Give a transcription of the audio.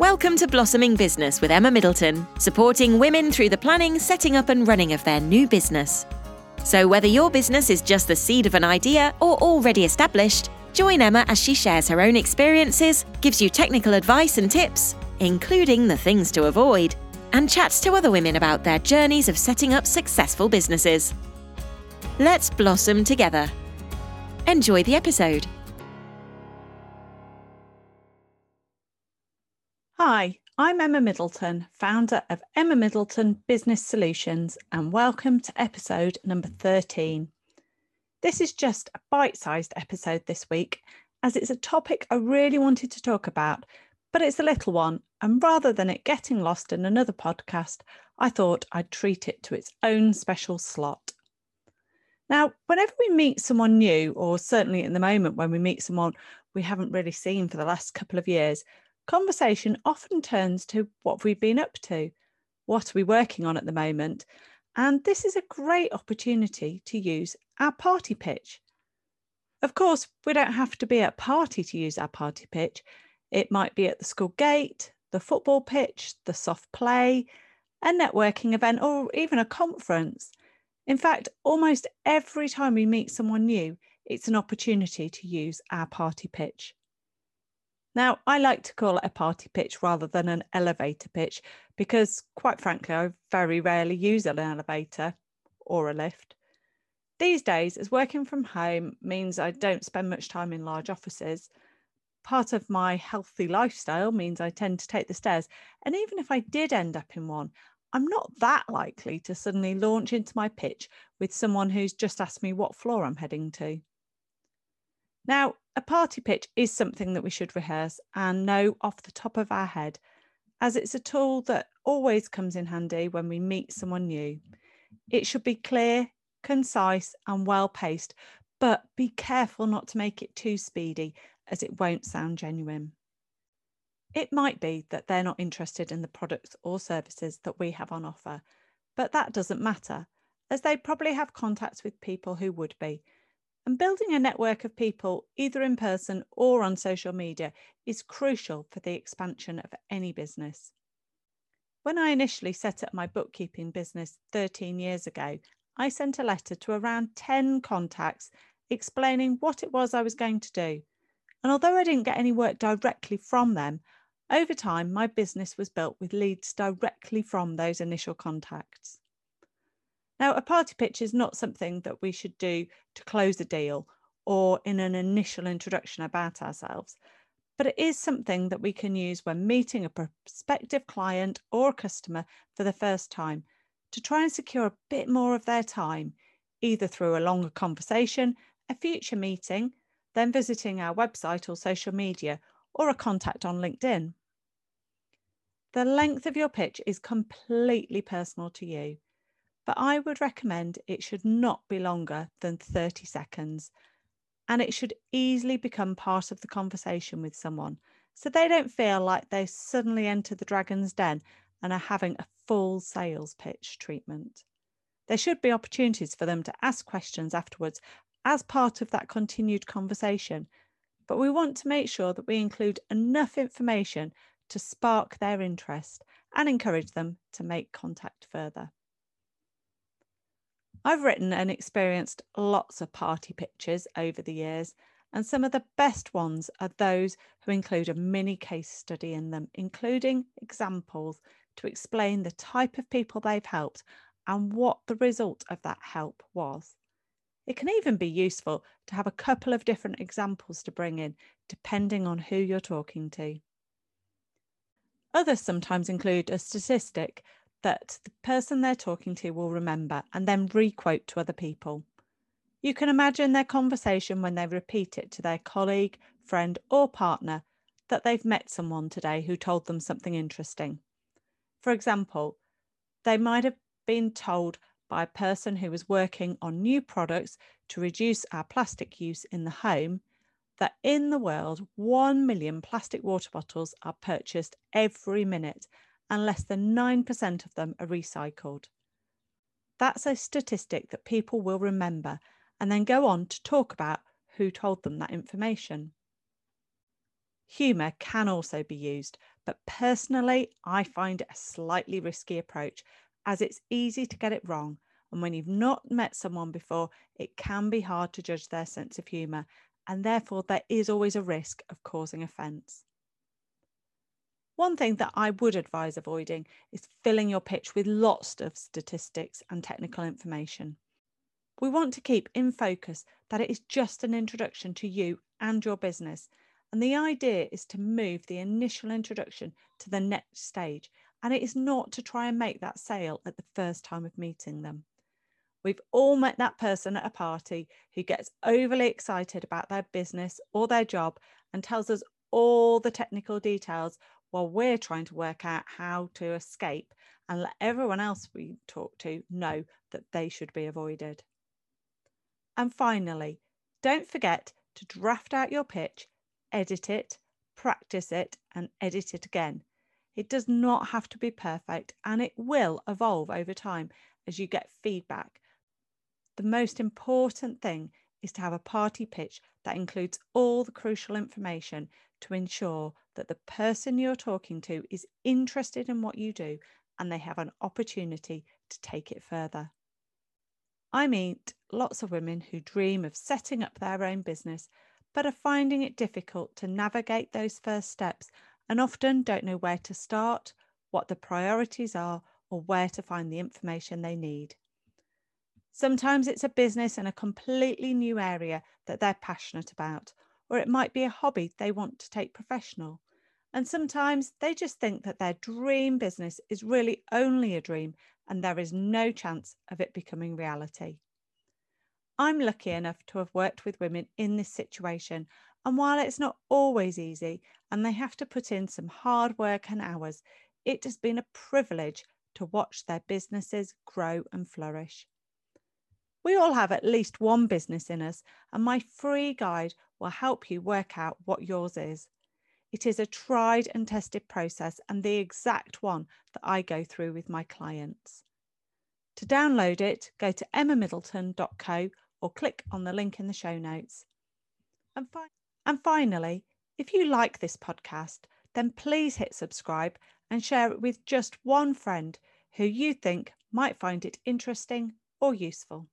Welcome to Blossoming Business with Emma Middleton, supporting women through the planning, setting up, and running of their new business. So, whether your business is just the seed of an idea or already established, join Emma as she shares her own experiences, gives you technical advice and tips, including the things to avoid, and chats to other women about their journeys of setting up successful businesses. Let's blossom together. Enjoy the episode. Hi, I'm Emma Middleton, founder of Emma Middleton Business Solutions, and welcome to episode number 13. This is just a bite sized episode this week, as it's a topic I really wanted to talk about, but it's a little one, and rather than it getting lost in another podcast, I thought I'd treat it to its own special slot. Now, whenever we meet someone new, or certainly in the moment when we meet someone we haven't really seen for the last couple of years, conversation often turns to what we've been up to, what are we working on at the moment, and this is a great opportunity to use our party pitch. Of course, we don't have to be at a party to use our party pitch. It might be at the school gate, the football pitch, the soft play, a networking event, or even a conference. In fact, almost every time we meet someone new, it's an opportunity to use our party pitch. Now, I like to call it a party pitch rather than an elevator pitch because, quite frankly, I very rarely use an elevator or a lift. These days, as working from home means I don't spend much time in large offices, part of my healthy lifestyle means I tend to take the stairs. And even if I did end up in one, I'm not that likely to suddenly launch into my pitch with someone who's just asked me what floor I'm heading to. Now, a party pitch is something that we should rehearse and know off the top of our head, as it's a tool that always comes in handy when we meet someone new. It should be clear, concise, and well paced, but be careful not to make it too speedy, as it won't sound genuine. It might be that they're not interested in the products or services that we have on offer, but that doesn't matter, as they probably have contacts with people who would be, and building a network of people, either in person or on social media, is crucial for the expansion of any business. When I initially set up my bookkeeping business 13 years ago, I sent a letter to around 10 contacts explaining what it was I was going to do. And although I didn't get any work directly from them, over time my business was built with leads directly from those initial contacts. Now, a party pitch is not something that we should do to close a deal or in an initial introduction about ourselves, but it is something that we can use when meeting a prospective client or customer for the first time to try and secure a bit more of their time, either through a longer conversation, a future meeting, then visiting our website or social media, or a contact on LinkedIn. The length of your pitch is completely personal to you but I would recommend it should not be longer than 30 seconds and it should easily become part of the conversation with someone so they don't feel like they suddenly enter the dragon's den and are having a full sales pitch treatment. There should be opportunities for them to ask questions afterwards as part of that continued conversation, but we want to make sure that we include enough information to spark their interest and encourage them to make contact further. I've written and experienced lots of party pitches over the years, and some of the best ones are those who include a mini case study in them, including examples to explain the type of people they've helped and what the result of that help was. It can even be useful to have a couple of different examples to bring in, depending on who you're talking to. Others sometimes include a statistic that the person they're talking to will remember and then requote to other people. You can imagine their conversation when they repeat it to their colleague, friend, or partner that they've met someone today who told them something interesting. For example, they might have been told by a person who was working on new products to reduce our plastic use in the home that in the world, 1 million plastic water bottles are purchased every minute and less than 9% of them are recycled. That's a statistic that people will remember and then go on to talk about who told them that information. Humour can also be used, but personally, I find it a slightly risky approach as it's easy to get it wrong. And when you've not met someone before, it can be hard to judge their sense of humour, and therefore there is always a risk of causing offence. One thing that I would advise avoiding is filling your pitch with lots of statistics and technical information. We want to keep in focus that it is just an introduction to you and your business. And the idea is to move the initial introduction to the next stage. And it is not to try and make that sale at the first time of meeting them. We've all met that person at a party who gets overly excited about their business or their job and tells us all the technical details while we're trying to work out how to escape and let everyone else we talk to know that they should be avoided. And finally, don't forget to draft out your pitch, edit it, practice it, and edit it again. It does not have to be perfect and it will evolve over time as you get feedback the most important thing is to have a party pitch that includes all the crucial information to ensure that the person you're talking to is interested in what you do and they have an opportunity to take it further. I meet lots of women who dream of setting up their own business but are finding it difficult to navigate those first steps and often don't know where to start, what the priorities are, or where to find the information they need. Sometimes it's a business in a completely new area that they're passionate about, or it might be a hobby they want to take professional. And sometimes they just think that their dream business is really only a dream and there is no chance of it becoming reality. I'm lucky enough to have worked with women in this situation, and while it's not always easy and they have to put in some hard work and hours, it has been a privilege to watch their businesses grow and flourish. We all have at least one business in us, and my free guide will help you work out what yours is. It is a tried and tested process and the exact one that I go through with my clients. To download it, go to emmamiddleton.co or click on the link in the show notes. And, fi- and finally, if you like this podcast, then please hit subscribe and share it with just one friend who you think might find it interesting or useful.